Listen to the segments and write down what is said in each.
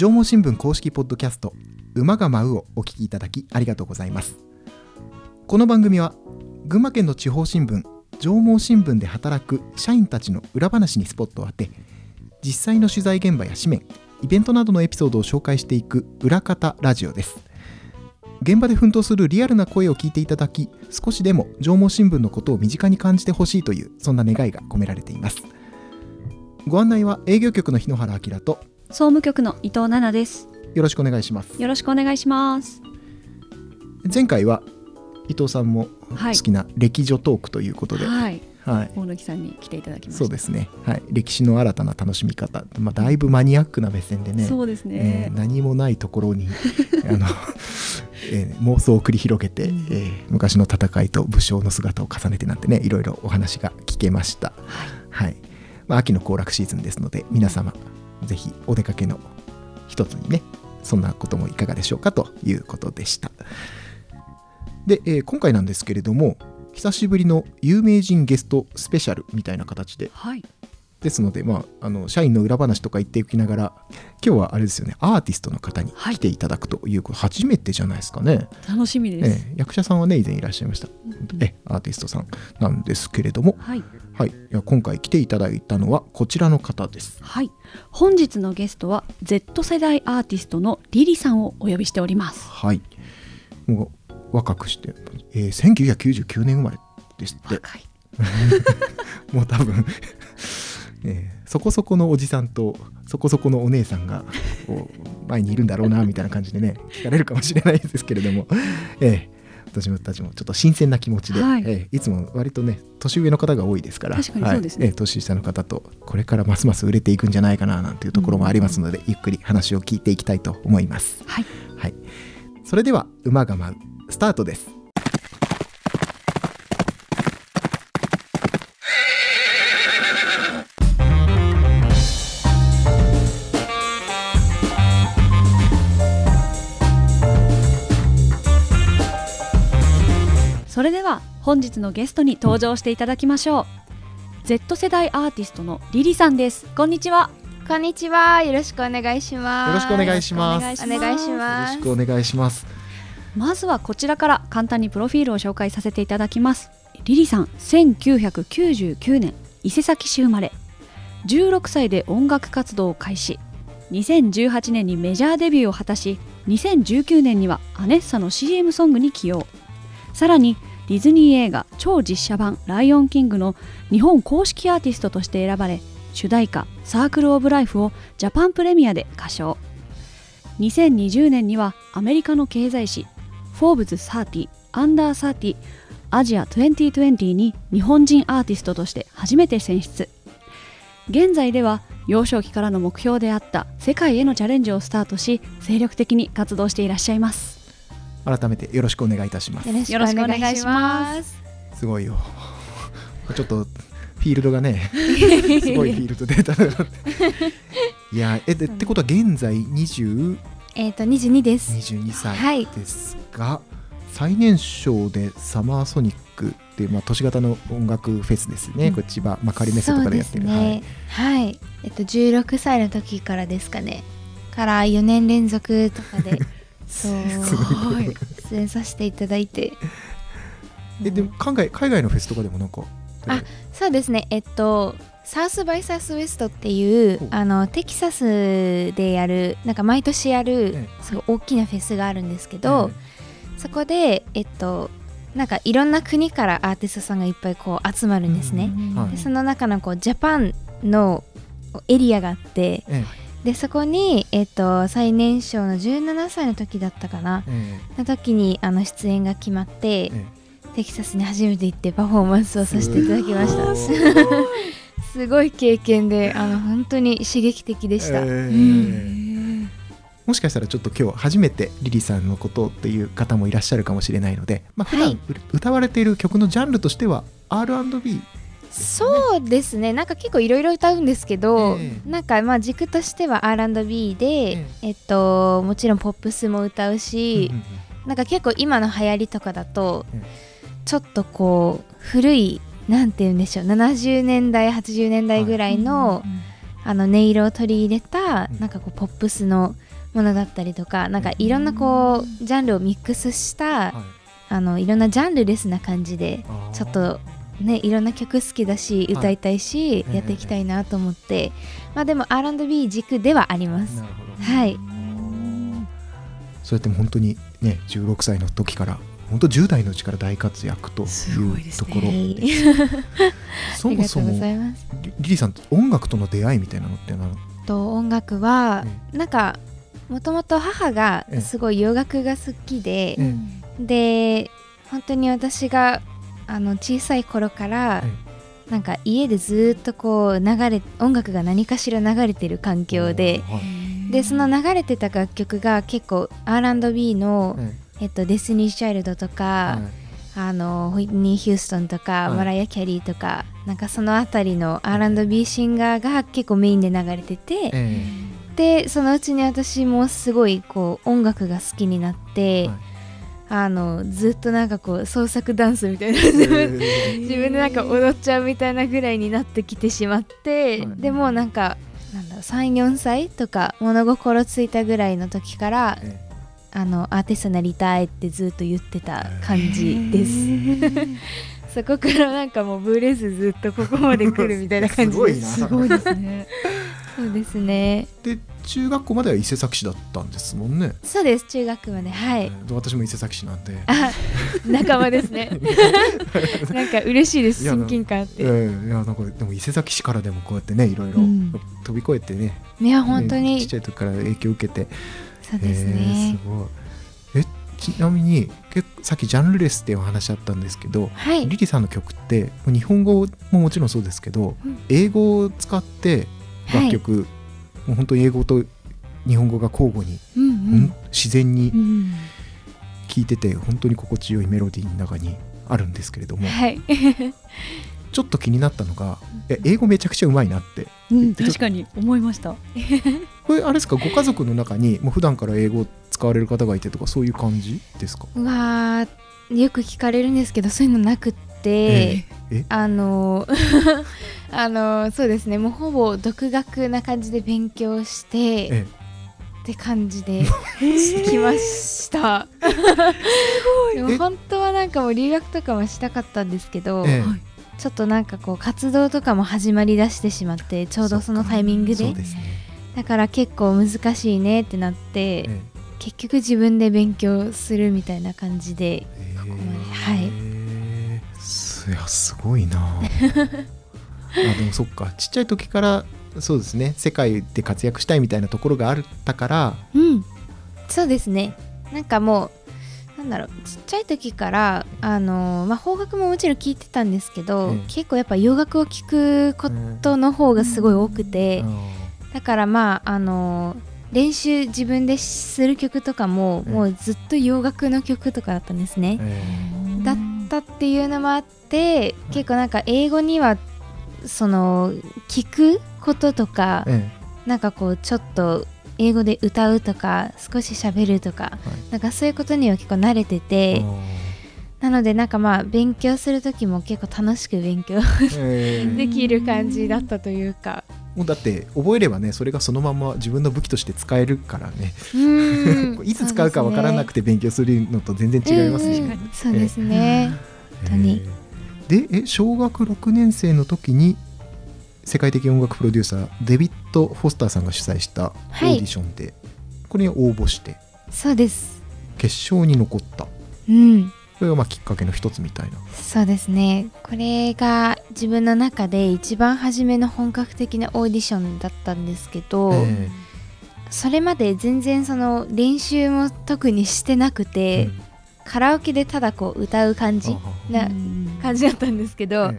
縄文新聞公式ポッドキャスト馬が舞うをお聞きいただきありがとうございます。この番組は群馬県の地方新聞縄文新聞で働く社員たちの裏話にスポットを当て実際の取材現場や紙面イベントなどのエピソードを紹介していく裏方ラジオです。現場で奮闘するリアルな声を聞いていただき少しでも縄文新聞のことを身近に感じてほしいというそんな願いが込められています。ご案内は営業局の日野原明と総務局の伊藤奈々です。よろしくお願いします。よろしくお願いします。前回は伊藤さんもはい。好きな歴女トークということで、はい。はい。大貫さんに来ていただきました。そうですね、はい、歴史の新たな楽しみ方、まあ、だいぶマニアックな目線でねそうですえねー、何もないところに あの、えー妄想を繰り広げて、うん。えー昔の戦いと武将の姿を重ねてなんてねいろいろお話が聞けました、はい。まあ、秋の行楽シーズンですので皆様ぜひお出かけの一つにねそんなこともいかがでしょうかということでした。で、えー今回なんですけれども久しぶりの有名人ゲストスペシャルみたいな形で。はい。ですので、まあ、あの社員の裏話とか言っていきながら今日はあれですよねアーティストの方にはい。来ていただくということ、初めてじゃないですかね、楽しみです、ええ役者さんはね以前いらっしゃいました、うんえアーティストさんなんですけれども、はいはい、いや今回来ていただいたのはこちらの方です。はい。本日のゲストは Z 世代アーティストのリリさんをお呼びしております。はい。もう若くして、えー1999年生まれですって。若い。もう多分、えーそこそこのおじさんとそこそこのお姉さんがこう前にいるんだろうなみたいな感じでね聞かれるかもしれないですけれども、えー私もたちもちょっと新鮮な気持ちで、はい。えーいつも割とね年上の方が多いですから確かにそうですね。はい。えー年下の方とこれからますます売れていくんじゃないかななんていうところもありますので、ゆっくり話を聞いていきたいと思います。はい。はい、それでは馬が舞うスタートです。それでは本日のゲストに登場していただきましょう Z 世代アーティストのリリさんですこんにちはこんにちは。よろしくお願いします。よろしくお願いします。お願いしお願いしよろます。しくお願いします。まずはこちらから簡単にプロフィールを紹介させていただきますリリさん1999年伊勢崎市生まれ16歳で音楽活動を開始2018年にメジャーデビューを果たし2019年にはアネッサの CM ソングに起用さらにディズニー映画超実写版「ライオンキング」の日本公式アーティストとして選ばれ主題歌「サークル・オブ・ライフ」をジャパンプレミアで歌唱2020年にはアメリカの経済誌フォーブズ30アンダー30アジア2020に日本人アーティストとして初めて選出。現在では幼少期からの目標であった世界へのチャレンジをスタートし精力的に活動していらっしゃいます。改めてよろしくお願いいたしますよ。ろしくくお願いしまます。すごいよ。ちょっとフィールドがね、すごいフィールド出たな。いや、え、でってことは現在20、えっ、と二十二です。22はい歳ですが、最年少でサマーソニックっていう、まあ、都市型の音楽フェスですね。うんこれ千葉、まあ、仮メッセとかでやってる。そうですね。はい。えっと十六歳の時からですかね。から四年連続とかで すごい出演させていただいて。え、でも海外海外のフェスとかでもなんか、あそうですね。えっと。サウスバイサウスウエストっていうあのテキサスでやるなんか毎年やるえすごい大きなフェスがあるんですけど、そこでえっとなんかいろんな国からアーティストさんがいっぱいこう集まるんですね。はいでその中のこうジャパンのエリアがあってえでそこに、えっと最年少の17歳の時だったかなええの時にあの出演が決まって、えテキサスに初めて行ってパフォーマンスをさせていただきました。す すごい経験であの本当に刺激的でした、ええもしかしたらちょっと今日初めてリリさんのことっていう方もいらっしゃるかもしれないので、まあ、普段、はい。う歌われている曲のジャンルとしては R&B そうですね。なんか結構いろいろ歌うんですけど、ええなんかまあ軸としては R&B で、ええっともちろんポップスも歌うし、なんか結構今の流行りとかだと、えちょっとこう古いなんて言うんでしょう70年代80年代ぐらいの,、あの音色を取り入れた、うん。なんかこうポップスのものだったりとかなんかいろんなこうジャンルをミックスしたはい。あのいろんなジャンルレスな感じでちょっとねいろんな曲好きだしはい。歌いたいし、ええやっていきたいなと思って、まあでも R&B 軸ではあります。はい。そうやって本当にね16歳の時から本当10代のうちから大活躍といいうところ。はい そもそもリリリーさん音楽との出会いみたいなのってなと音楽はなんかもともと母がええ。すごい洋楽が好きで、え。で本当に私があの小さい頃から、なんか家でずっとこう流れ音楽が何かしら流れてる環境ではい。でその流れてた楽曲が結構 R&B の、ええっと、デスニー・チャイルドとか、はい。あのホイッニー・ヒューストンとか、はい。マライア・キャリーとかなんかそのあたりの R&B シンガーが結構メインで流れてて、え。でそのうちに私もすごいこう音楽が好きになって、はいあのずっとなんかこう創作ダンスみたいな。え自分自分でなんか踊っちゃうみたいなぐらいになってきてしまって、はい。でもなんかなんだろう34歳とか物心ついたぐらいの時からえあのアーティストになりたいってずっと言ってた感じです。そこからなんかもうブレずずっとここまで来るみたいな感じです。すごいな。すごいですね。そうですね。で中学校までは伊勢崎市だったんですもんね、そうです中学まではい。えー私も伊勢崎市なんであ仲間ですね。なんか嬉しいです親近感あって。えーいやなんかでも伊勢崎市からでもこうやってねいろいろうん飛び越えてね、いや本当ねにちっちゃい時から影響を受けてそうですえねー。すごいえちなみに結構さっきジャンルレスっていうお話あったんですけど、はい。リリさんの曲って日本語ももちろんそうですけど、うん英語を使って楽曲、もう本当に英語と日本語が交互に、うんうほんん。自然にうん聴いてて本当に心地よいメロディーの中にあるんですけれどもはい。ちょっと気になったのがえ英語めちゃくちゃうまいなってうん確かに思いました。これあれですかご家族の中にもう普段から英語を使われる方がいてとかそういう感じですか？うわーよく聞かれるんですけどそういうのなくあの あのそうですね。もうほぼ独学な感じで勉強してえって感じで 来ました。でもえ？本当はなんかもう留学とかもしたかったんですけど、ちょっとなんかこう活動とかも始まりだしてしまってちょうどそのタイミングで。ね、だから結構難しいねってなって、え結局自分で勉強するみたいな感じでえここまで。はい。えーすいやすごいな。あでもそっか。ちっちゃい時からそうですね。世界で活躍したいみたいなところがあったから。うん。そうですね。なんかもうなんだろう。ちっちゃい時からあのーまあ邦楽ももちろん聞いてたんですけど、ええ。結構やっぱ洋楽を聞くことの方がすごい多くて、だからまああのー練習自分でする曲とかも、ええ。もうずっと洋楽の曲とかだったんですね、え。だったっていうのもあって結構なんか英語にはその聞くこととか、えなんかこうちょっと英語で歌うとか少し喋るとか、はい。なんかそういうことには結構慣れててなのでなんかまあ勉強する時も結構楽しく勉強 ええ。できる感じだったというか。もうだって覚えればねそれがそのまま自分の武器として使えるからね。いつ使うかわからなくて勉強するのと全然違いますし、そうですね、当に。えーでえ小学6年生の時に世界的音楽プロデューサーデビッド・フォスターさんが主催したオーディションで、これに応募してそうです。決勝に残った。うん。これがまあきっかけの一つみたいな。そうですね。これが自分の中で一番初めの本格的なオーディションだったんですけど、えそれまで全然その練習も特にしてなくえて、うんカラオケでただこう歌う感じあなうん。感じだったんですけど、え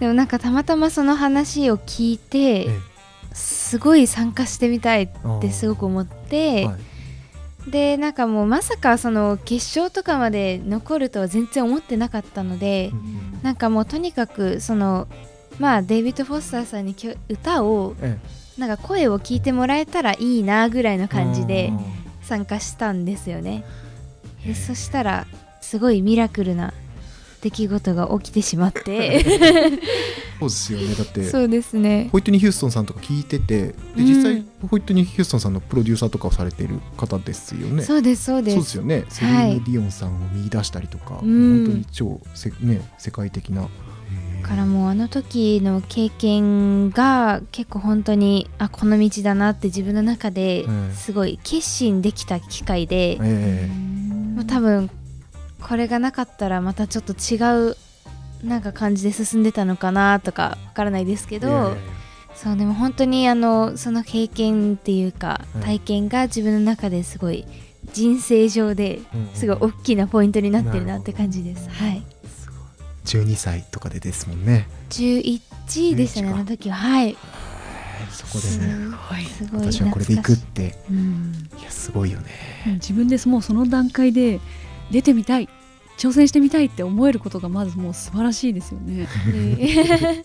でもなんかたまたまその話を聞いて、ええ。すごい参加してみたいってすごく思って、はい。でなんかもうまさかその決勝とかまで残るとは全然思ってなかったので、うんうん。なんかもうとにかくそのまあデイビッド・フォスターさんにきょ歌をえなんか声を聞いてもらえたらいいなぐらいのえ感じであ参加したんですよね。ーでそしたらすごいミラクルな出来事が起きてしまって。そうですよね。だってそうですね。ホイットニー・ヒューストンさんとか聞いててでうん。実際、ホイットニー・ヒューストンさんのプロデューサーとかをされている方ですよね。そうですそうです。そうですよね。セリーヌ・ディオンさんを見出したりとか、うん。本当に超せ、ね、世界的な。だからもうあの時の経験が結構本当にあこの道だなって自分の中でうん。すごい決心できた機会で、えもう多分これがなかったらまたちょっと違うなんか感じで進んでたのかなとかわからないですけど、えいやいやいや。そうでも本当にあのその経験っていうかうん。体験が自分の中ですごい人生上ですごい大きなポイントになってるなって感じです。はい12歳とかでですもんね。11でしたね11かあの時は。はい。そこでね、すごい。私はこれで行くって、うん。いやすごいよね。自分でもうその段階で出てみたい。挑戦してみたいって思えることがまずもう素晴らしいですよね。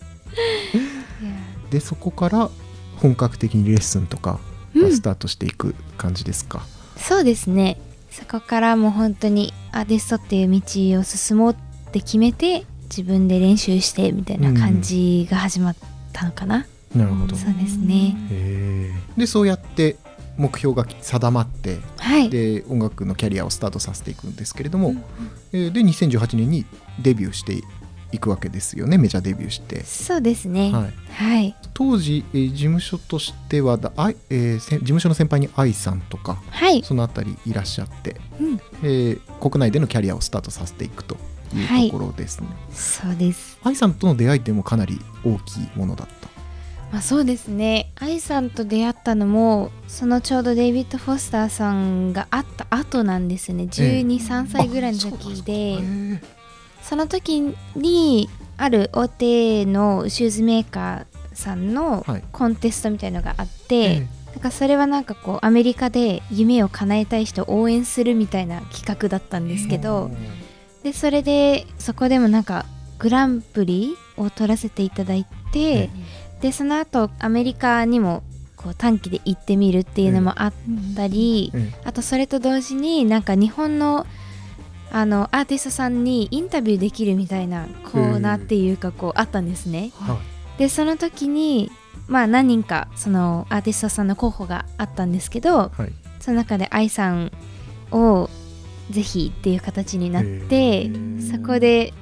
でそこから本格的にレッスンとかがスタートしていく感じですか？そうですね。そこからもう本当にアーティストっていう道を進もうって決めて自分で練習してみたいな感じが始まったのかな、なるほど。そうですね。でそうやって目標が定まってはい。で音楽のキャリアをスタートさせていくんですけれども、えーで2018年にデビューしていくわけですよねメジャーデビューして。そうですね。はい、はい。当時、えー事務所としてはだあい、えーせ事務所の先輩に愛さんとかはい。そのあたりいらっしゃって、うん。えー国内でのキャリアをスタートさせていくとい。うところですね。そうです。愛さんとの出会いってもかなり大きいものだった。まあそうですね。愛さんと出会ったのもそのちょうどデイビッド・フォスターさんが会った後なんですね。ええ。123歳ぐらいの時で。へーその時にある大手のシューズメーカーさんのはい。コンテストみたいのがあって、えなんかそれはなんかこうアメリカで夢を叶えたい人を応援するみたいな企画だったんですけど、でそれでそこでもなんかグランプリを取らせていただいて、えでその後アメリカにもこう短期で行ってみるっていうのもあったり、えあとそれと同時になんか日本のあのアーティストさんにインタビューできるみたいなコーナーっていうかこうあったんですね。はい。でその時にまあ何人かそのアーティストさんの候補があったんですけどはい。その中で愛さんをぜひっていう形になってそこで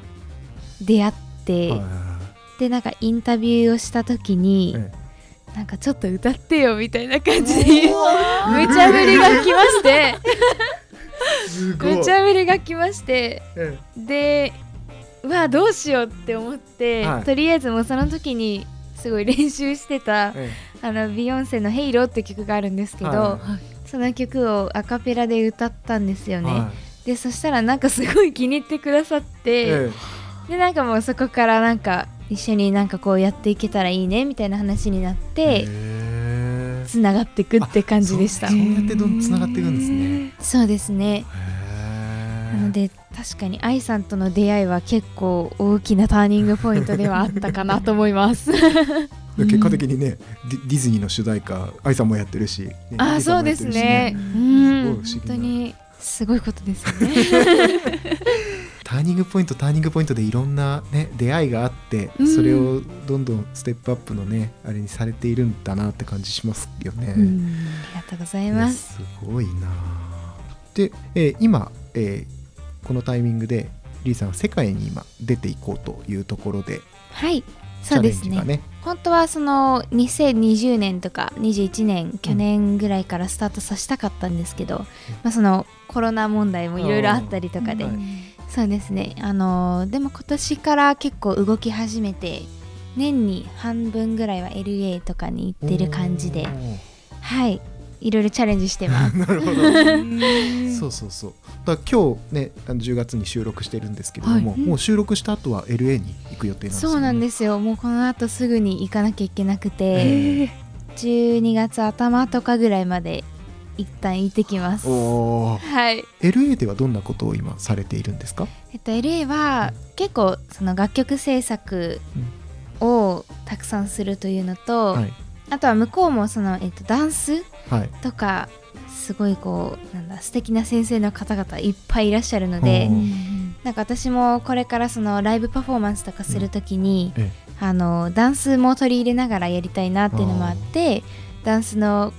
出会って、はいでなんかインタビューをした時に、えなんかちょっと歌ってよみたいな感じで無茶ぶりが来まして。無茶ぶりが来まして。えでうわどうしようって思って、はい。とりあえずもうその時にすごい練習してたえあのビヨンセの「ヘイローって曲があるんですけど、はその曲をアカペラで歌ったんですよね、はでそしたらなんかすごい気に入ってくださって、いえ。でなんかもうそこからなんか一緒になんかこうやっていけたらいいねみたいな話になっえてへつながってくって感じでした。そうやってどんどんつながっていくんですね。そうですね。へなので確かに愛さんとの出会いは結構大きなターニングポイントではあったかなと思います。で結果的にねディディズニーの主題歌愛さんもやってるし、ねあそうですね。うん。本当にすごいことですよね。ターニングポイントターニングポイントでいろんな、ね、出会いがあって、うん。それをどんどんステップアップのねあれにされているんだなって感じしますよね。うん。ありがとうございます。すごいな。で、えー今、えーこのタイミングでリーさんは世界に今出ていこうというところで。はい。チそうですね。ね。本当はその2020年とか21年去年ぐらいからスタートさせたかったんですけど、まあ、そのコロナ問題もいろいろあったりとかで、はい。そうですね。あのーでも今年から結構動き始めて年に半分ぐらいは LA とかに行ってる感じで。はいいろいろチャレンジしてます。なるほど。そうそうそう。だから今日ねあの10月に収録してるんですけれども、はい。もう収録した後は LA に行く予定なんですよ、ね、そうなんですよ。もうこの後すぐに行かなきゃいけなくて、え12月頭とかぐらいまで一旦行ってきます。はい、LA ではどんなことを今されているんですか？えっと、LA は結構その楽曲制作をたくさんするというのと、はいあとは向こうもその、えっと、ダンスはい。とかすごいこうなんだ素敵な先生の方々いっぱいいらっしゃるのでうんなんか私もこれからそのライブパフォーマンスとかするときに、えあのダンスも取り入れながらやりたいなっていうのもあってダンスの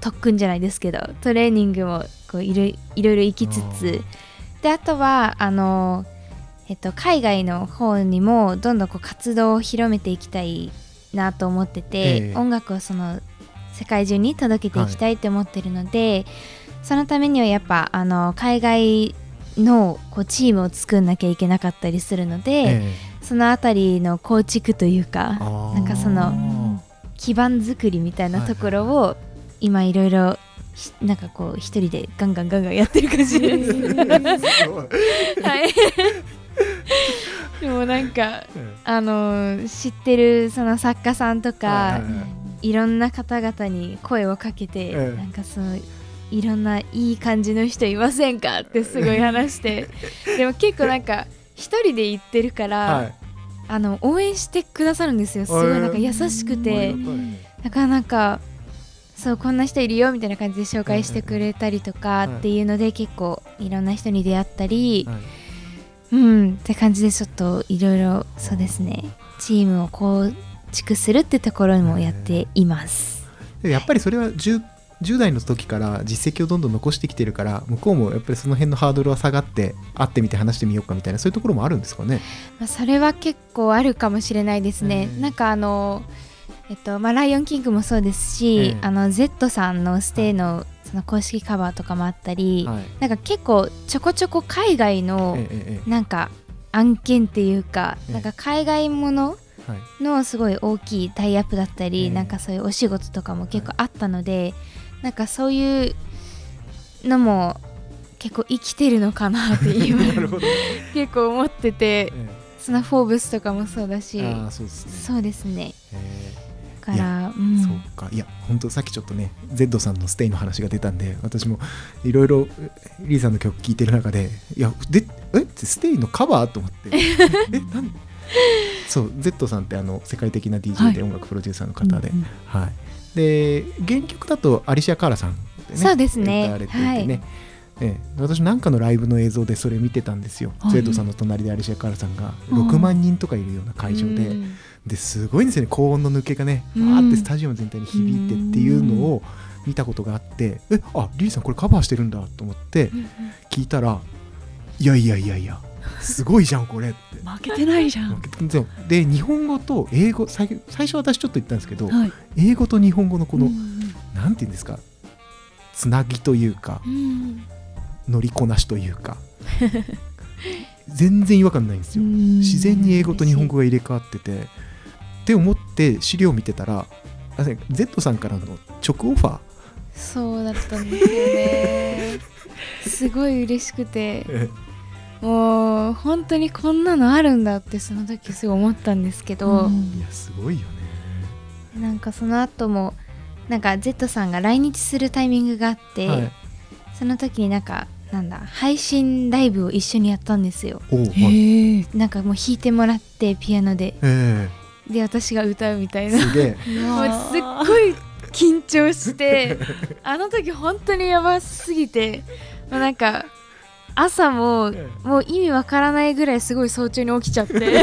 特訓じゃないですけどトレーニングもこういろいろいろ行きつつであとはあの、えっと、海外の方にもどんどんこう活動を広めていきたいなと思ってて、ええ。音楽をその世界中に届けていきたいって思ってるので、そのためにはやっぱあの海外のこうチームを作んなきゃいけなかったりするので、えそのあたりの構築というえかなんかその基盤作りみたいなところを今いろいろひなんかこう一人でガンガンガンガンやってる感じです。はい。でもなんかあの知ってるその作家さんとか、はいろんな方々に声をかけて、ええ。なんかそのいろんないい感じの人いませんかってすごい話して。でも結構なんか一人で行ってるから、はい。あの応援してくださるんですよ。すごいなんか優しくて。なかなかそうこんな人いるよみたいな感じで紹介してくれたりとかっていうので結構いろんな人に出会ったり、はいうんって感じでちょっといろいろそうですねチームを構築するってところもやっています。でやっぱりそれは 10, 10代の時から実績をどんどん残してきてるから向こうもやっぱりその辺のハードルは下がって会ってみて話してみようかみたいなそういうところもあるんですかね？まあ、それは結構あるかもしれないですね。うんなんかあのえっとまあ、ライオンキングもそうですし、うんあの Z さんのステイのその公式カバーとかもあったり、はい。なんか結構ちょこちょこ海外のなんか案件っていうか、ええ。なんか海外ものはい。のすごい大きいタイアップだったり、ええ。なんかそういうお仕事とかも結構あったので、なんかそういうのも結構生きてるのかなって今。結構思っててえその「フォーブス」とかもそうだしそうですね。そうですねからうん。そうか。いや本当さっきちょっとね Z さんのステイの話が出たんで私もいろいろリーさんの曲聴いてる中でいやでえ？ステイのカバー？と思って。え？なん？そう Z さんってあの世界的な DJ で音楽プロデューサーの方で、うんうんはい、で原曲だとアリシア・カーラさんでそうですね。歌われていてね、ええ。私なんかのライブの映像でそれ見てたんですよ、はい。Z さんの隣でアリシア・カーラさんがうん6万人とかいるような会場で、うんですごいんですよね。高音の抜けがねうん。わーってスタジオ全体に響いてっていうのを見たことがあってえあリリーさんこれカバーしてるんだと思って聞いたらいやいやいやいやすごいじゃんこれって。負けてないじゃん。で日本語と英語最最初私ちょっと言ったんですけどはい。英語と日本語のこの、うんなんていうんですかつなぎというかうん乗りこなしというか全然違和感ないんですよ。自然に英語と日本語が入れ替わっててって思って資料を見てたらあ Z さんからの直オファー。そうだったんですよね。すごい嬉しくて。えもう本当にこんなのあるんだってその時すごい思ったんですけど、うんいやすごいよね。なんかその後もなんか Z さんが来日するタイミングがあって、はい。その時になんかなんだ配信ライブを一緒にやったんですよ。なんかもう弾いてもらってピアノで。えで私が歌うみたいえな。すげえ。もうすっごい緊張してあの時本当にやばすぎてもうなんか朝もえもう意味わからないぐらいすごい早朝に起きちゃって。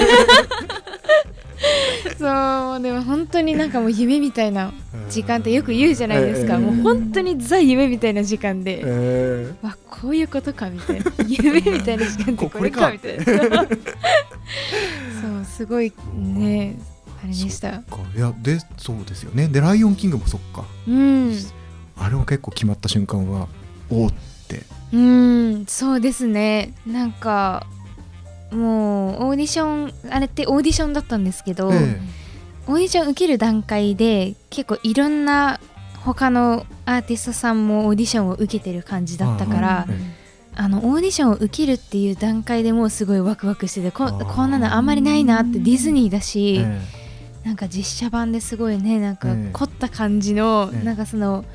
そうでも本当になんかもう夢みたいな時間ってよく言うじゃないですか、ええ。もう本当にザ夢みたいな時間で、えわこういうことかみたいな。夢みたいな時間ってこれかみたいな。そうすごいね。あれでした。いやでそうですよね。でライオンキングもそっか。うん。あれは結構決まった瞬間はおーって。うん。そうですね。なんかもうオーディションあれってオーディションだったんですけど、えオーディション受ける段階で結構いろんな他のアーティストさんもオーディションを受けてる感じだったからあのオーディションを受けるっていう段階でもうすごいワクワクしててここんなのあんまりないなってディズニーだえし、えなんか実写版ですごいねなんかええ凝った感じの、ええなんかその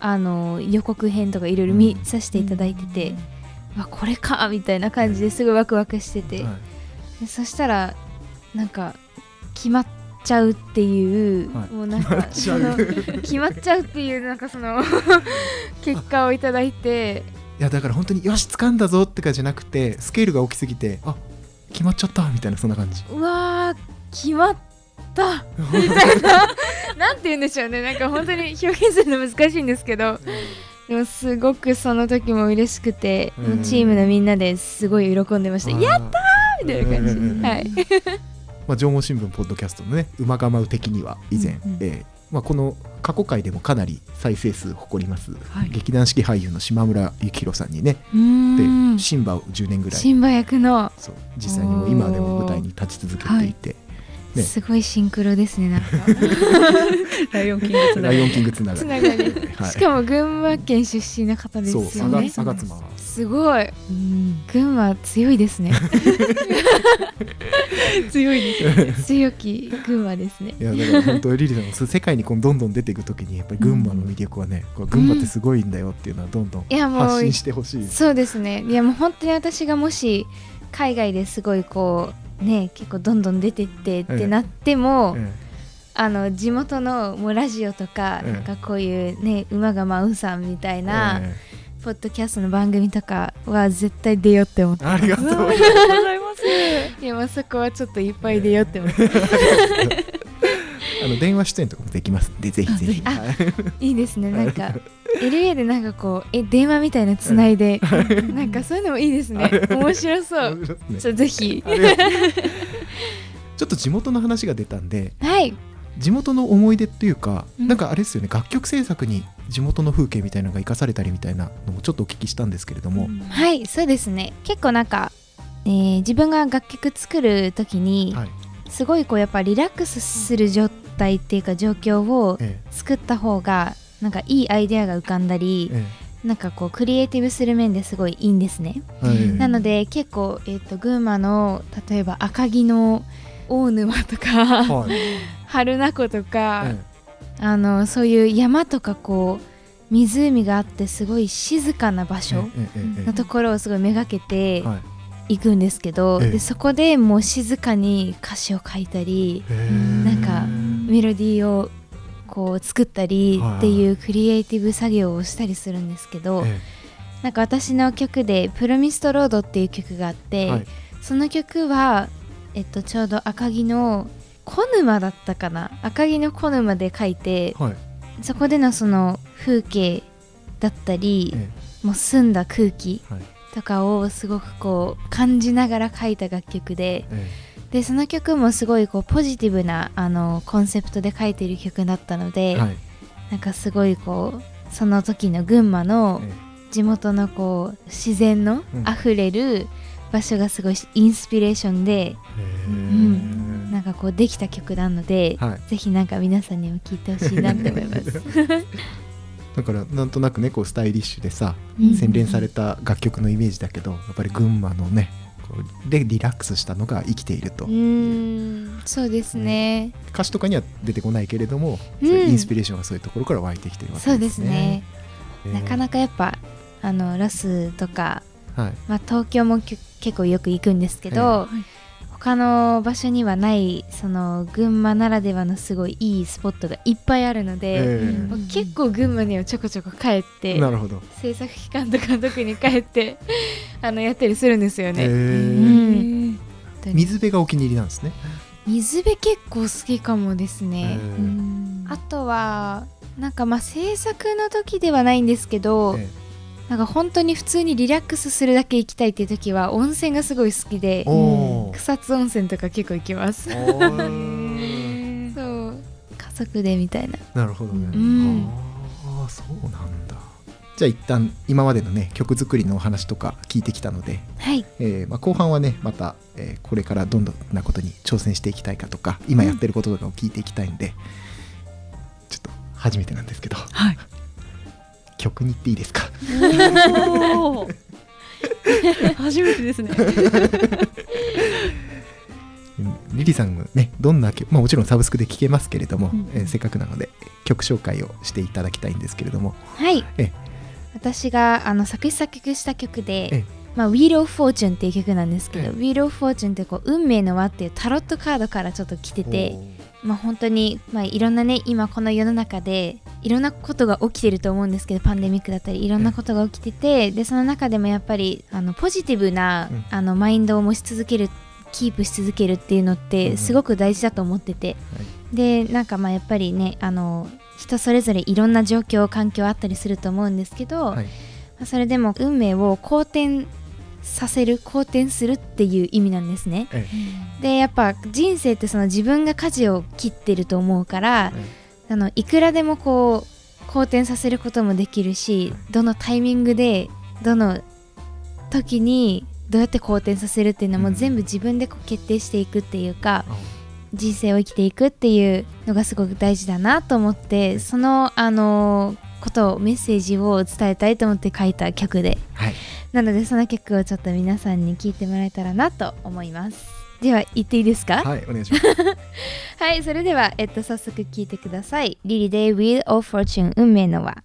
あの予告編とかいろいろ見うん。させていただいてて、わこれかみたいな感じですごいワクワクしてて、はい。でそしたらなんか決まっちゃうっていう、はい。もうなんか決まっちゃう。っちゃうっていうなんかその 結果をいただいて。いやだから本当によし掴んだぞってかじゃなくてスケールが大きすぎてあ決まっちゃったみたいなそんな感じ。うわー決まった。みたいな。なんて言うんでしょうね。なんか本当に表現するの難しいんですけど。でもすごくその時も嬉しくて、うん。チームのみんなですごい喜んでました、やったーみたいな感じ、うんはい。まあ、縄文新聞ポッドキャストのね「馬が舞う」的には以前、うん。うんえーまあ、この過去回でもかなり再生数誇ります、はい。劇団四季俳優の島村幸宏さんにねでシンバを10年ぐらい。シンバ役の。そう実際にもう今でも舞台に立ち続けていて、ね。すごいシンクロですねなんか。ライオンキングつながり。ライオンキングつながり。はい。しかも群馬県出身の方ですそうよあねすごい。群馬強いですね。強いです強き群馬ですね。いやだから本当リリーさん世界にこうどんどん出ていく時にやっぱり群馬の魅力はね、これ群馬ってすごいんだよっていうのはどんどんいやもう発信してほしい。です。そうですね。いやもう本当に私がもし海外ですごいこうね結構どんどん出てってってなっても、えあの地元のもうラジオとか,、ええ。なんかこういうね馬が舞うさんみたいえな、えポッドキャストの番組とかは絶対出ようって思ってえありがとう。ありがとうございます。いやまあそこはちょっといっぱい出ようって思って あの電話出演とかもできますんでぜひぜひ。い。いいですね。なんか LA でなんかこうえ電話みたいなつないでなんかそういうのもいいですね。面白そう。面白ね。ちょぜひ。ちょっと地元の話が出たんではい。地元の思い出っていうか、うん。なんかあれですよね。楽曲制作に地元の風景みたいなのが生かされたりみたいなのもちょっとお聞きしたんですけれども、はいそうですね。結構なんか、えー自分が楽曲作る時に、はい。すごいこうやっぱリラックスする状態っていうか状況をえ作った方がなんかいいアイデアが浮かんだりええ。なんかこうクリエイティブする面ですごいいいんですね、えはい。なので結構、えー、と群馬の例えば赤城の大沼とかはい。榛名湖とか、えあのそういう山とかこう湖があってすごい静かな場え所のところをすごいめがけてはい。行くんですけど、ええ。でそこでもう静かに歌詞を書いたりなんかメロディーをこう作ったりはいっていうクリエイティブ作業をしたりするんですけど、えなんか私の曲で「プロミストロード」っていう曲があって、えはい。その曲は、えっと、ちょうど赤城の小沼だったかな？赤城の小沼で書いてはい。そこでのその風景だったり、えもう澄んだ空気とかをすごくこう感じながら書いた楽曲でえでその曲もすごいこうポジティブなあのコンセプトで書いてる曲だったので、えはい。なんかすごいこうその時の群馬のえ地元のこう自然のうん。あふれる場所がすごいインスピレーションでえ。へえなんかこうできた曲なので、はい。ぜひなんか皆さんにも聴いてほしいなって思います。だからなんとなくねこうスタイリッシュでさうん。洗練された楽曲のイメージだけどやっぱり群馬のねでリラックスしたのが生きているとうーんそうですね。歌詞とかには出てこないけれども、うんインスピレーションがそういうところから湧いてきてるわけそうでですすねね。。なかなかやっぱあのロスとか、か、はいまあ、東京も結構よく行くんですけえど、え他の場所にはないその群馬ならではのすごいいいスポットがいっぱいあるので、えうんもう結構群馬にはちょこちょこ帰っえてなるほど。制作期間とか特に帰って あのやったりするんですよね。ええうんん水辺がお気に入りなんですね。水辺結構好きかもですね。ええあとはなんかまあ制作の時ではないんですけど、えなんか本当に普通にリラックスするだけ行きたいっていう時は温泉がすごい好きで草津温泉とか結構行きます。そう。家族でみたいな。なるほどね。うん。ああそうなんだ。じゃあ一旦今までのね曲作りのお話とか聞いてきたので、はい。えーまあ、後半はねまた、えーこれからどんどんなことに挑戦していきたいかとか今やってることとかを聞いていきたいんで、ちょっと初めてなんですけど。はい曲に行っていいですか？初めてですね。う んリリさんがねどんな曲、まあ、もちろんサブスクで聴けますけれども、うんえーせっかくなので曲紹介をしていただきたいんですけれども。はい。ええ。私があの作詞作曲した曲でええ「まあ、Wheel of Fortune」っていう曲なんですけど「ええ。Wheel of Fortune」ってこう運命の輪っていうタロットカードからちょっと来ててまあ本当にまあいろんなね今この世の中でいろんなことが起きてると思うんですけどパンデミックだったりいろんなことが起きててでその中でもやっぱりあのポジティブな、うん。あのマインドを持ち続けるキープし続けるっていうのってすごく大事だと思ってて、でなんかまあやっぱりねあの人それぞれいろんな状況環境あったりすると思うんですけど、はい。まあそれでも運命を好転させる好転するっていう意味なんですね。えでやっぱ人生ってその自分が舵を切ってると思うから、えあのいくらでもこう好転させることもできるしどのタイミングでどの時にどうやって好転させるっていうのもうん。全部自分でこう決定していくっていうかあ人生を生きていくっていうのがすごく大事だなと思ってそのあのことをメッセージを伝えたいと思って書いた曲で。はい。なのでその曲をちょっと皆さんに聴いてもらえたらなと思います。では言っていいですか？はいお願いします。はい、それでは、えっと、早速聞いてください。リリで Wheel of Fortune 運命の輪。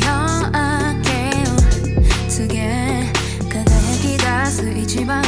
夜明けを告げ輝き出す一番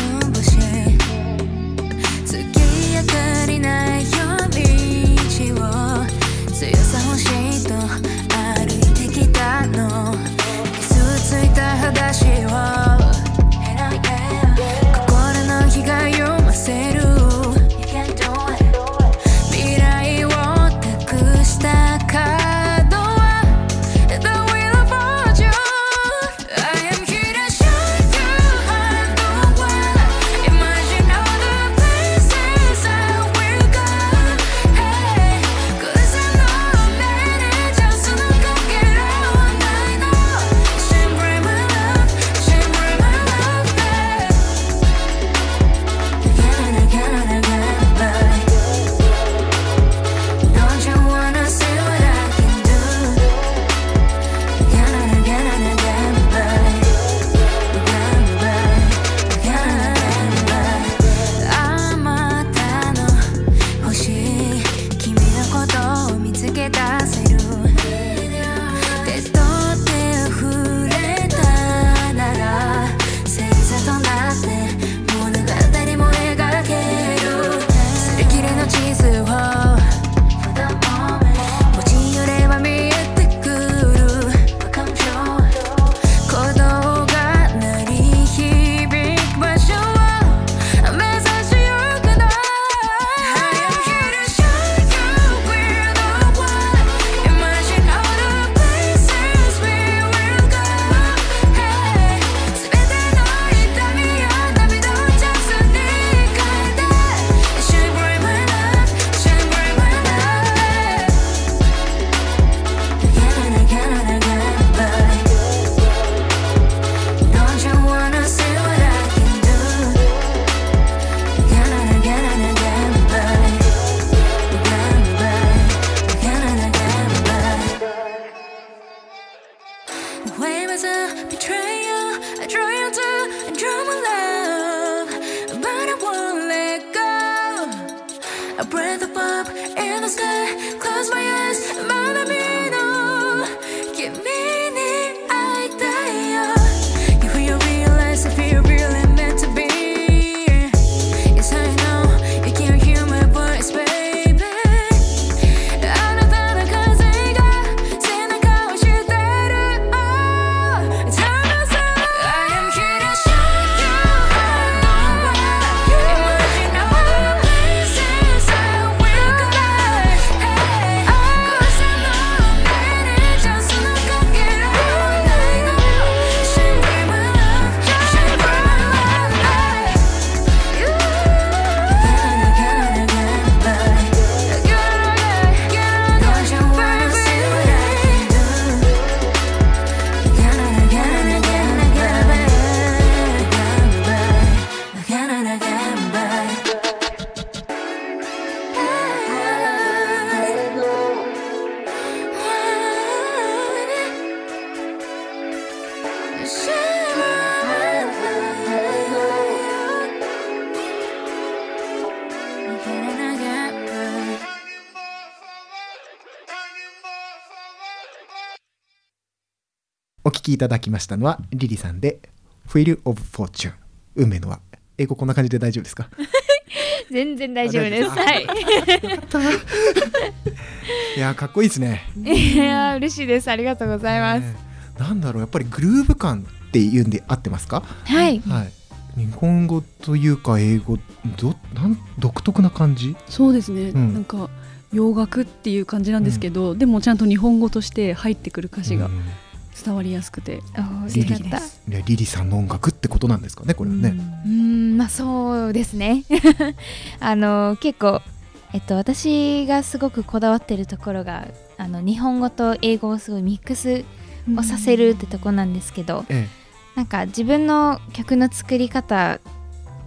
breath up in the sky. Close my eyes, まだきいただきましたのはリリさんで Wheel of Fortune 運命の輪。英語こんな感じで大丈夫ですか？全然大丈夫です。はい。いやかっこいいですね。いやー嬉しいです。ありがとうございます、ねなんだろうやっぱりグルーヴ感っていうんで合ってますか？はい。はい。日本語というか英語どなん独特な感じ？そうですね、うん。なんか洋楽っていう感じなんですけど、でもちゃんと日本語として入ってくる歌詞がうん伝わりやすくて、リリリリさんの音楽ってことなんですかねこれはね、うーんまあそうですね。あの結構えっと私がすごくこだわってるところがあの日本語と英語をすごいミックスをさせるってとこなんですけど、えなんか自分の曲の作り方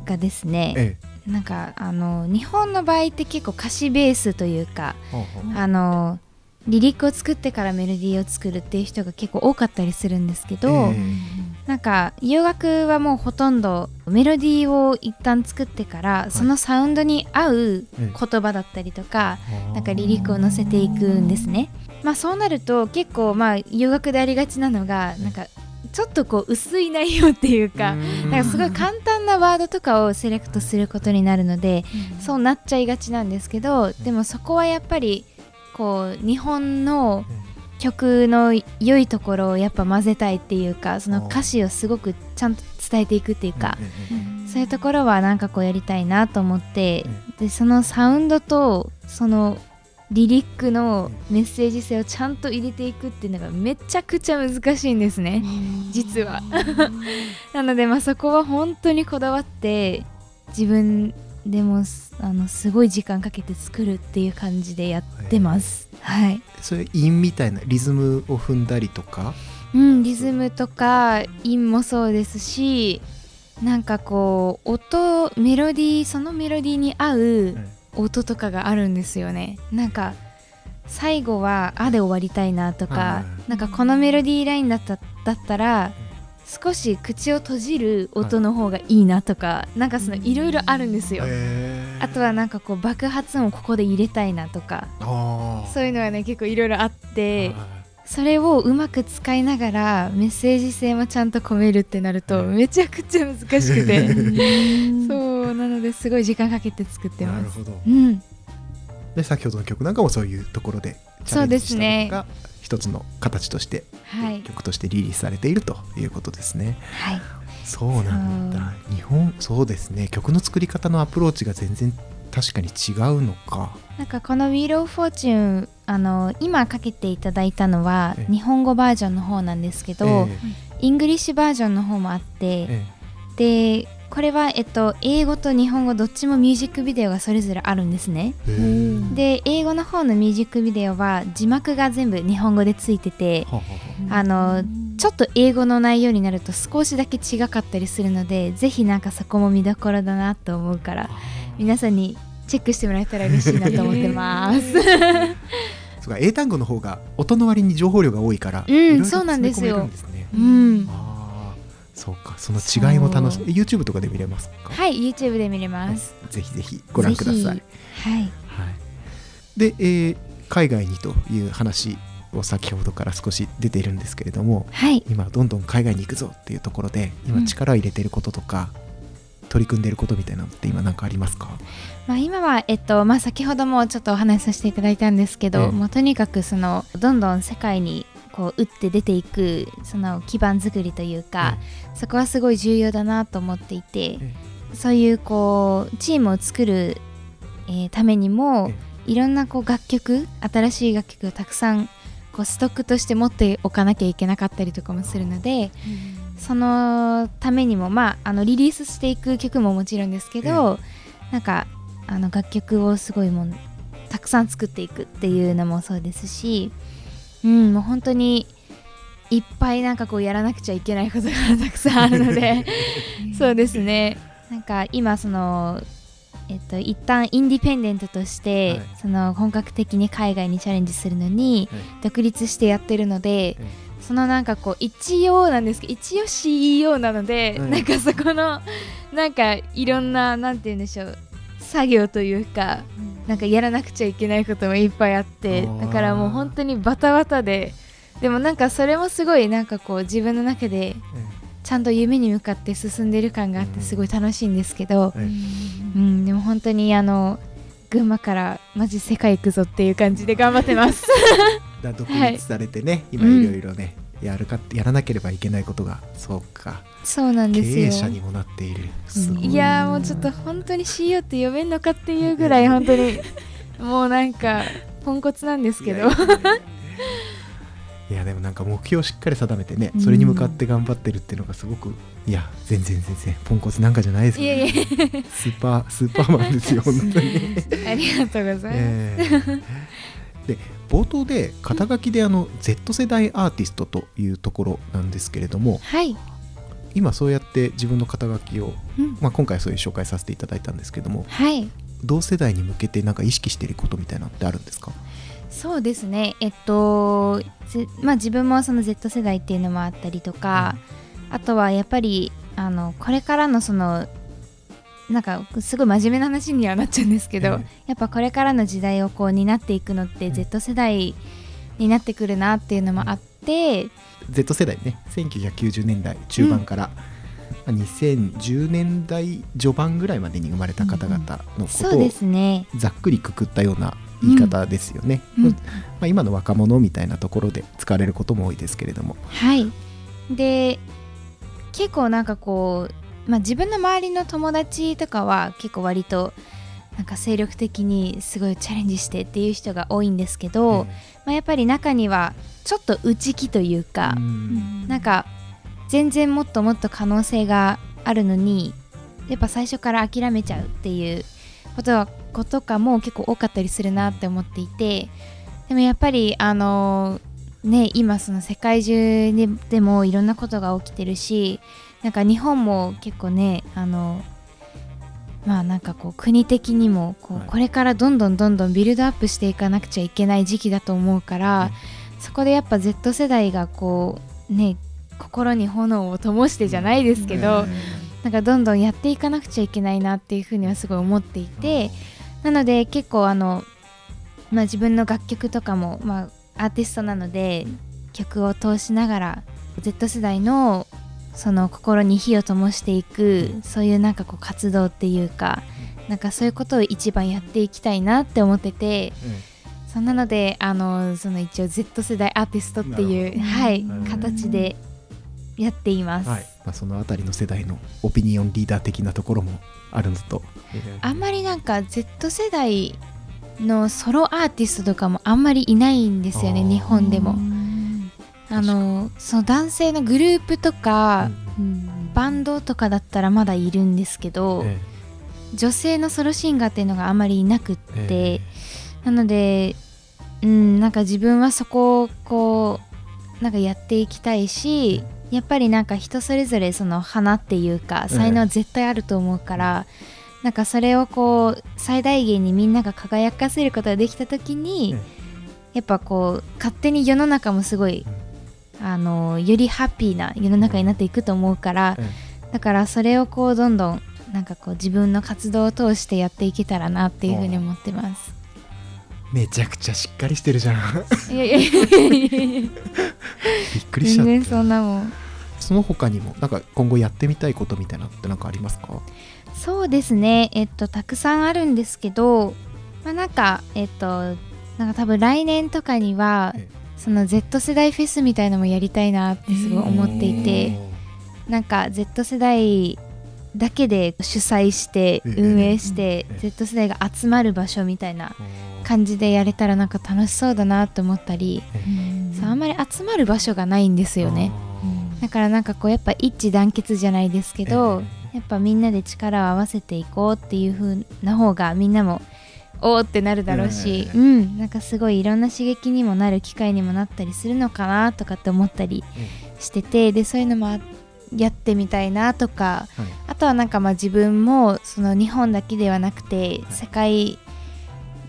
がですね、ええ。なんかあの日本の場合って結構歌詞ベースというかあのリリックを作ってからメロディーを作るっていう人が結構多かったりするんですけど、ええ。なんか洋楽はもうほとんどメロディーを一旦作ってから、い。そのサウンドに合うえ言葉だったりとか、えなんかリリックを載せていくんですね。まあそうなると結構まあ洋楽でありがちなのがなんかちょっとこう薄い内容っていうか、うん。なんかすごい簡単なワードとかをセレクトすることになるので、そうなっちゃいがちなんですけどでもそこはやっぱりこう日本の曲の良いところをやっぱ混ぜたいっていうかその歌詞をすごくちゃんと伝えていくっていうか、そういうところはなんかこうやりたいなと思って、でそのサウンドとそのリリックのメッセージ性をちゃんと入れていくっていうのがめちゃくちゃ難しいんですね。実は。なのでまあそこは本当にこだわって自分でもすあのすごい時間かけて作るっていう感じでやってます。はい、それ韻みたいなリズムを踏んだりとか？うん、リズムとか韻もそうですしなんかこう音メロディーそのメロディーに合う音とかがあるんですよね。なんか最後は「あ」で終わりたいなとはいかなんかこのメロディーラインだっただったら少し口を閉じる音の方がいいなとかなんかそのいろいろあるんですよ。あとはなんかこう爆発音をここで入れたいなとかあそういうのがね結構いろいろあってはそれをうまく使いながらメッセージ性もちゃんと込めるってなるとうん。めちゃくちゃ難しくて。そうなのですごい時間かけて作ってます。なるほど。うん、で先ほどの曲なんかもそういうところでチャそうレンジしたですね。のが一つの形としてはい、曲としてリリースされているということですね。はい、そうなんだ。日本そうですね。曲の作り方のアプローチが全然確かに違うのか。なんかこの「Wheel of Fortune」あの今かけていただいたのはええ。日本語バージョンの方なんですけど、え English version の方もあっえて、でこれは、えっと、英語と日本語どっちもミュージックビデオがそれぞれあるんですね。で英語の方のミュージックビデオは字幕が全部日本語でついててあのちょっと英語の内容になると少しだけ違かったりするのでぜひなんかそこも見どころだなと思うから皆さんにチェックしてもらえたら嬉しいなと思ってます。そうか英単語の方が音の割に情報量が多いから、うんいろいろそうなんですよ。うん、そうかその違いも楽しそい YouTube とかで見れますか？はい YouTube で見れます。ぜひぜひご覧ください、はい。はい、で、えー海外にという話を先ほどから少し出ているんですけれどもはい。今どんどん海外に行くぞっていうところで今うん。力を入れていることとか、取り組んでいることみたいなのって今何かありますか？まあ、今は、えっとまあ、先ほどもちょっとお話しさせていただいたんですけど、ええ。もうとにかくそのどんどん世界にこう打って出ていくその基盤作りというか、そこはすごい重要だなと思っていて、えそういうこうチームを作る、えーためにもえいろんなこう楽曲新しい楽曲をたくさんこうストックとして持っておかなきゃいけなかったりとかもするのでそのためにもまああのリリースしていく曲ももちろんですけど、なんかあの楽曲をすごいもうたくさん作っていくっていうのもそうですし、うん、もう本当にいっぱいなんかこうやらなくちゃいけないことがたくさんあるので。そうですね。なんか今そのえっと一旦インディペンデントとして、はい。その本格的に海外にチャレンジするのにはい。独立してやってるので、えそのなんかこう一応なんですけど一応 CEO なので、うん。なんかそこのなんかいろんななんて言うんでしょう作業というかなんかやらなくちゃいけないこともいっぱいあってだからもう本当にバタバタででもなんかそれもすごいなんかこう自分の中でちゃんと夢に向かって進んでる感があってすごい楽しいんですけど、ええ。うん、でも本当にあの群馬からマジ世界行くぞっていう感じで頑張ってます。だ独立されてね、今うんいろいろね、やるかやらなければいけないことがそうかそうなん経ですよ。営者にもなっている。い。いやーもうちょっと本当に CEO って呼べんのかっていうぐらい 本当にもうなんかポンコツなんですけど。いやでもなんか目標をしっかり定めてねそれに向かって頑張ってるっていうのがすごくいや全然全然ポンコツなんかじゃないですよ、ね、いやいやスーパースーパーマンですよ本当に、ありがとうございます、ええ。で冒頭で肩書きであの Z 世代アーティストというところなんですけれどもはい、今そうやって自分の肩書きを、うん。まあ、今回はそういう紹介させていただいたんですけどもはい。同世代に向けてなんか意識していることみたいなのってあるんですか？そうですね。えっとぜまあ自分もその Z 世代っていうのもあったりとか、あとはやっぱりあのこれからのそのなんかすごい真面目な話にはなっちゃうんですけど、えやっぱこれからの時代をこう担っていくのってうん Z 世代になってくるなっていうのもあって、Z 世代ね。1990年代中盤から、まあ2010年代序盤ぐらいまでに生まれた方々のことをそうですね。ざっくりくくったような言い方ですよね、うん。まあ、今の若者みたいなところで使われることも多いですけれども。はい。で結構なんかこう、まあ、自分の周りの友達とかは結構割となんか精力的にすごいチャレンジしてっていう人が多いんですけど、まあ、やっぱり中にはちょっと内気というか、うん。なんか全然もっともっと可能性があるのにやっぱ最初から諦めちゃうっていうことはことかも結構多かったりするなって思っていてでもやっぱりあのね今その世界中ででもいろんなことが起きてるしなんか日本も結構ねあのまあなんかこう国的にもこう、はい。これからどんどんどんどんビルドアップしていかなくちゃいけない時期だと思うから、そこでやっぱ Z 世代がこうね心に炎を灯してじゃないですけど、なんかどんどんやっていかなくちゃいけないなっていうふうにはすごい思っていて、なので結構あの、まあ、自分の楽曲とかも、まあ、アーティストなので曲を通しながら Z 世代のその心に火を灯していくそういうなんかこう活動っていうかなんかそういうことを一番やっていきたいなって思っててそんなのであのその一応 Z 世代アーティストっていう、はいうん形でやっています。はい。まあ、そのあたりの世代のオピニオンリーダー的なところもあるのと。あんまりなんか Z 世代のソロアーティストとかもあんまりいないんですよね日本でも。うんあのその男性のグループとか、うん。バンドとかだったらまだいるんですけど、え女性のソロシンガーっていうのがあんまりいなくって、えなのでうんなんか自分はそこをこうなんかやっていきたいしやっぱりなんか人それぞれその花っていうかええ。才能は絶対あると思うから、なんかそれをこう最大限にみんなが輝かせることができた時に、え。やっぱこう勝手に世の中もすごい、あのよりハッピーな世の中になっていくと思うから、えだからそれをこうどんどんなんかこう自分の活動を通してやっていけたらなっていうふうに思ってます。めちゃくちゃしっかりしてるじゃん。いやいやいやいやいや。びっくりしちゃった。全然そんなもん。その他にもなんか今後やってみたいことみたいなのってなんかありますか？そうですね。えっとたくさんあるんですけどまあなんかえっとなんか多分来年とかにはえその Z 世代フェスみたいのもやりたいなってすごい思っていてなんか Z 世代だけで主催してええ運営してええ Z 世代が集まる場所みたいな感じでやれたらなんか楽しそうだなと思ったりそうあんまり集まる場所がないんですよね。あだからなんかこうやっぱ一致団結じゃないですけど、えやっぱみんなで力を合わせていこうっていう風な方がみんなもおーってなるだろうし、ええうんなんかすごいいろんな刺激にもなる機会にもなったりするのかなとかって思ったりしててでそういうのもあやってみたいなとかはい。あとはなんかまあ自分もその日本だけではなくて世界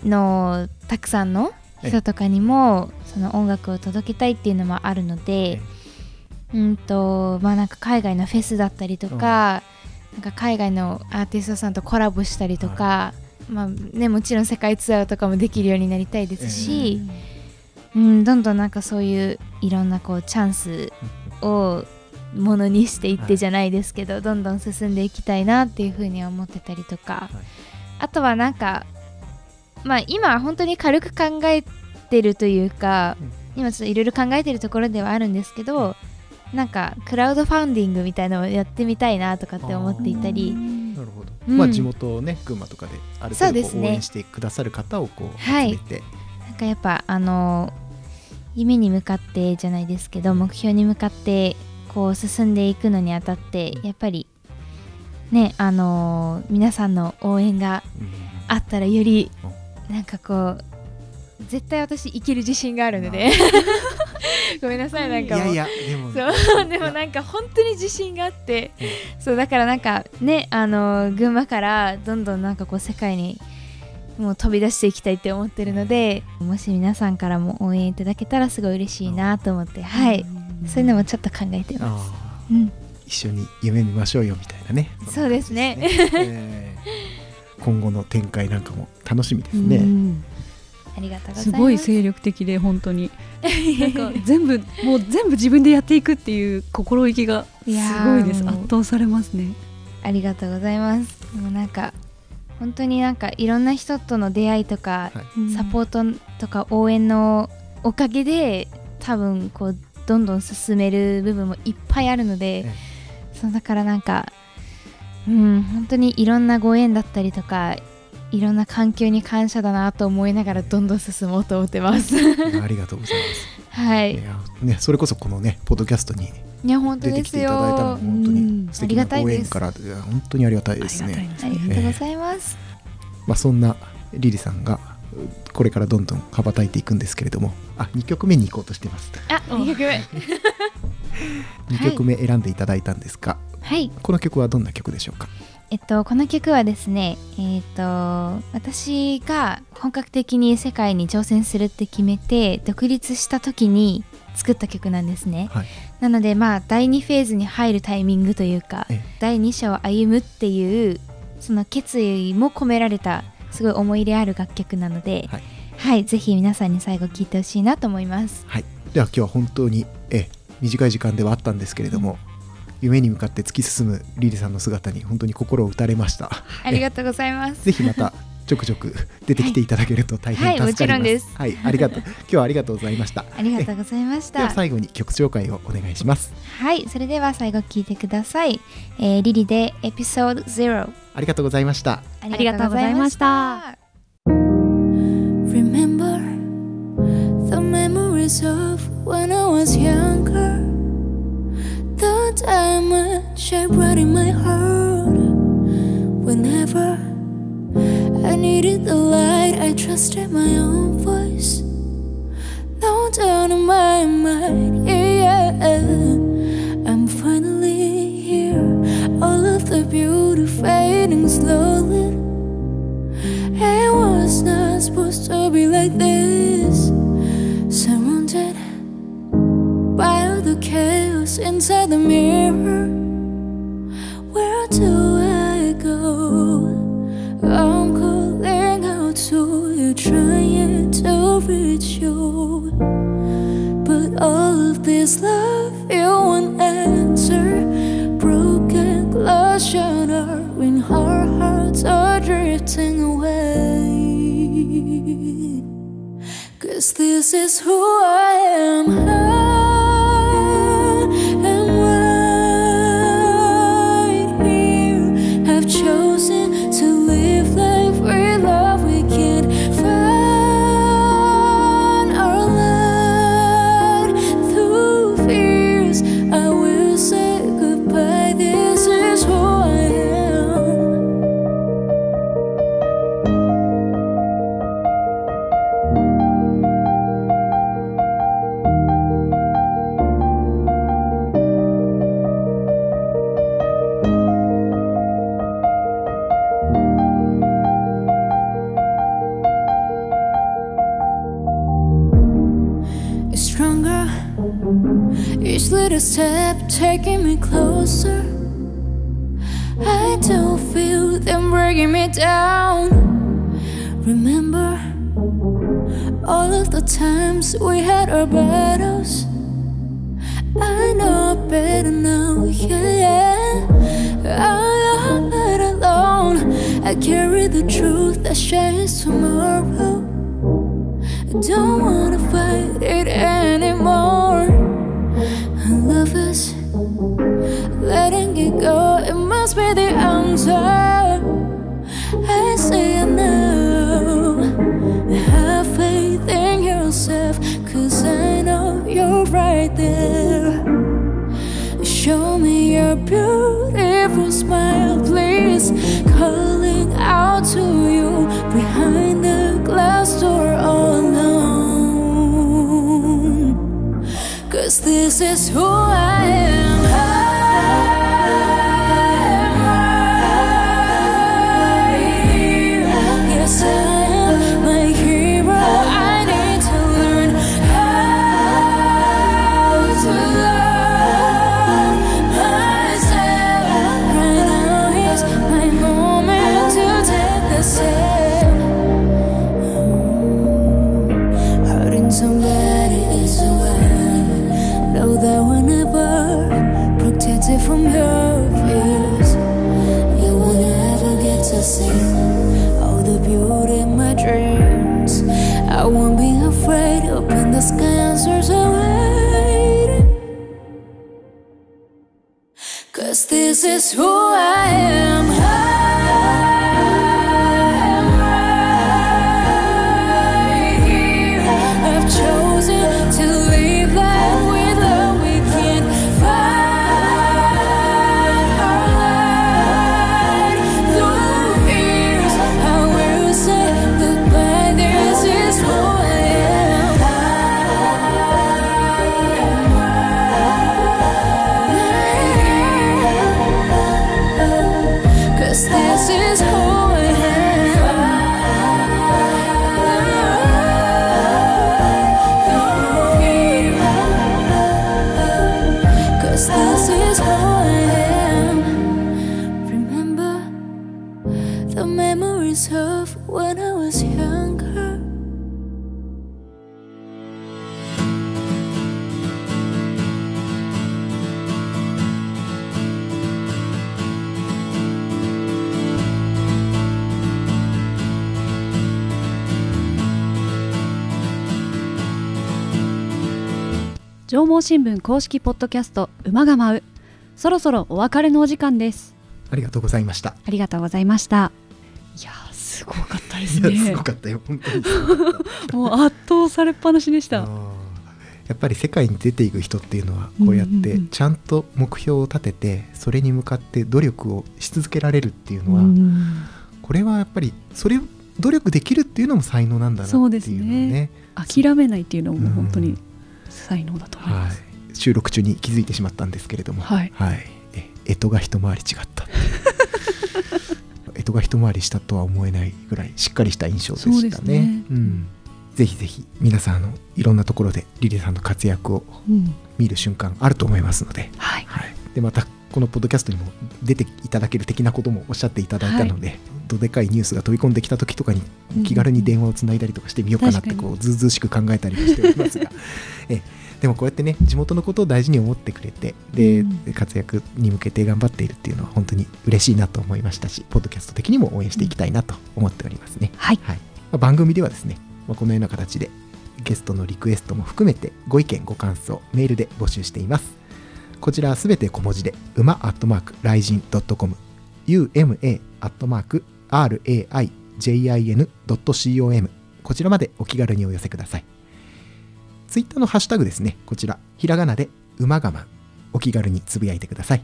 のたくさんの人とかにもその音楽を届けたいっていうのもあるので、うんとまあなんか海外のフェスだったりとか、なんか海外のアーティストさんとコラボしたりとか、まあねもちろん世界ツアーとかもできるようになりたいですし、うんどんどんなんかそういういろんなこうチャンスをものにしていってじゃないですけど、どんどん進んでいきたいなっていうふうには思ってたりとか、はい。あとはなんかまあ今は本当に軽く考えてるというか、うん。今ちょっといろいろ考えてるところではあるんですけど、なんかクラウドファンディングみたいなのをやってみたいなとかって思っていたりうん。まあ地元ね群馬とかである程度応援してくださる方をこうはい。集めて、なんかやっぱあの夢に向かってじゃないですけど目標に向かってこう進んでいくのにあたってやっぱりねあの皆さんの応援がうん。あったらよりなんかこう絶対私いける自信があるので。ごめんなさいなんかもう。いやいやでもそう。でもなんか本当に自信があって。そうだからなんかねあの群馬からどんどんなんかこう世界にもう飛び出していきたいって思ってるのでもし皆さんからも応援いただけたらすごい嬉しいなと思って。はい。そういうのもちょっと考えてます。うん、一緒に夢見ましょうよみたいなね。そうですね。えー 今後の展開なんかも楽しみですね、うんありがとうございます。すごい精力的で本当に。なんか全部もう全部自分でやっていくっていう心意気がすごいです。圧倒されますね。ありがとうございます。もうなんか本当になんかいろんな人との出会いとか、はい。サポートとか応援のおかげで多分こうどんどん進める部分もいっぱいあるので、え。そうだからなんかうん本当にいろんなご縁だったりとかいろんな環境に感謝だなと思いながらどんどん進もうと思ってます。ありがとうございますはい。いやね、それこそこのねポッドキャストにいや本当出てですきていただいたのもよ。本当に素敵なご縁から本当にありがたいですね。ありがとうございます。まあそんなリリさんがうこれからどんどん羽ばたいていくんですけれども、あ2曲目に行こうとしてます。あ、2曲目。2曲目選んでいただいたんですが、はい。この曲はどんな曲でしょうか？えっと、この曲はですね、えっと、私が本格的に世界に挑戦するって決めて独立した時に作った曲なんですね。はい。なのでまあ第2フェーズに入るタイミングというかええ第2章を歩むっていうその決意も込められたすごい思い入れある楽曲なので、はいはい、ぜひ皆さんに最後聴いてほしいなと思います。はい。では今日は本当にえ短い時間ではあったんですけれども、夢に向かって突き進むリリさんの姿に本当に心を打たれました。ありがとうございます。ぜひまたちょくちょく 出てきていただけると大変助かります。はいもちろんですはい、ありがとう。今日はありがとうございました。ありがとうございました。では最後に曲紹介をお願いします。はい、それでは最後聴いてください。えーリリでエピソード0。ありがとうございました。ありがとうございました。Remember the memories of when I was younger. Diamond shine bright in my heart. Whenever I needed the light, I trusted my own voice. No doubt in my mind, yeah. I'm finally here. All of the beauty fading slowly. It was not supposed to be like this. Inside the mirror. Where do I go? I'm calling out to you, trying to reach you. But all of this love, you won't answer. Broken glass shattering, our hearts are drifting away. Cause this is who I am. Of when I was younger. 縄文新聞公式ポッドキャスト馬が舞うそろそろお別れのお時間ですありがとうございました。ありがとうございましたいやーすごかったですね。すごかったよ。本当に。もう圧倒されっぱなしでした。やっぱり世界に出ていく人っていうのはこうやってうんうんうん。ちゃんと目標を立ててそれに向かって努力をし続けられるっていうのはうんこれはやっぱりそれ努力できるっていうのも才能なんだなっていうのね。ね。諦めないっていうのも本当に才能だと思いはます、い、収録中に気づいてしまったんですけれども、はい。え干支が一回り違ったっていう干支が一回りしたとは思えないぐらいしっかりした印象でしたね。うん、ぜひぜひ皆さんあのいろんなところでリリーさんの活躍をうん。見る瞬間あると思いますので、はい。はい、でまたこのポッドキャストにも出ていただける的なこともおっしゃっていただいたので、どでかいニュースが飛び込んできた時とかに気軽に電話をつないだりとかしてみようかなってこうずうずうしく考えたりもしておりますが。えでもこうやってね地元のことを大事に思ってくれてで、うん。活躍に向けて頑張っているっていうのは本当に嬉しいなと思いましたしポッドキャスト的にも応援していきたいなと思っておりますね。はい。はい。まあ番組ではですね、まあこのような形でゲストのリクエストも含めてご意見ご感想メールで募集しています。こちらはすべて小文字で馬アットマークライジン .com uma アットマーク raijin.com こちらまでお気軽にお寄せくださいツイッターのハッシュタグですね。こちらひらがなで馬がまお気軽につぶやいてください。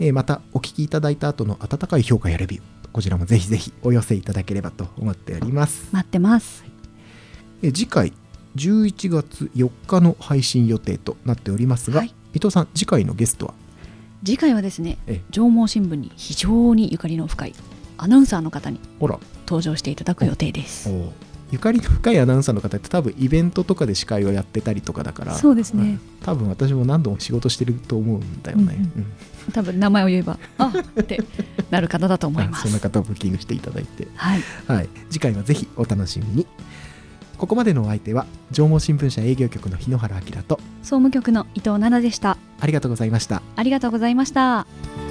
えーまたお聞きいただいた後の温かい評価やレビューこちらもぜひぜひお寄せいただければと思っております。待ってます。えー次回11月4日の配信予定となっておりますが、はい。伊藤さん次回のゲストは？次回はですねええ。縄文新聞に非常にゆかりの深いアナウンサーの方に登場していただく予定です。おゆかりの深いアナウンサーの方って多分イベントとかで司会をやってたりとかだからそうですね。ん。多分私も何度も仕事してると思うんだよね、うん。うん。多分名前を言えばあってなる方だと思いまあ そんなす方をブッキングしていただいて、はい。はい、次回はぜひお楽しみに。ここまでのお相手は縄文新聞社営業局の日野原明と総務局の伊藤奈々でした。ありがとうございました。ありがとうございました「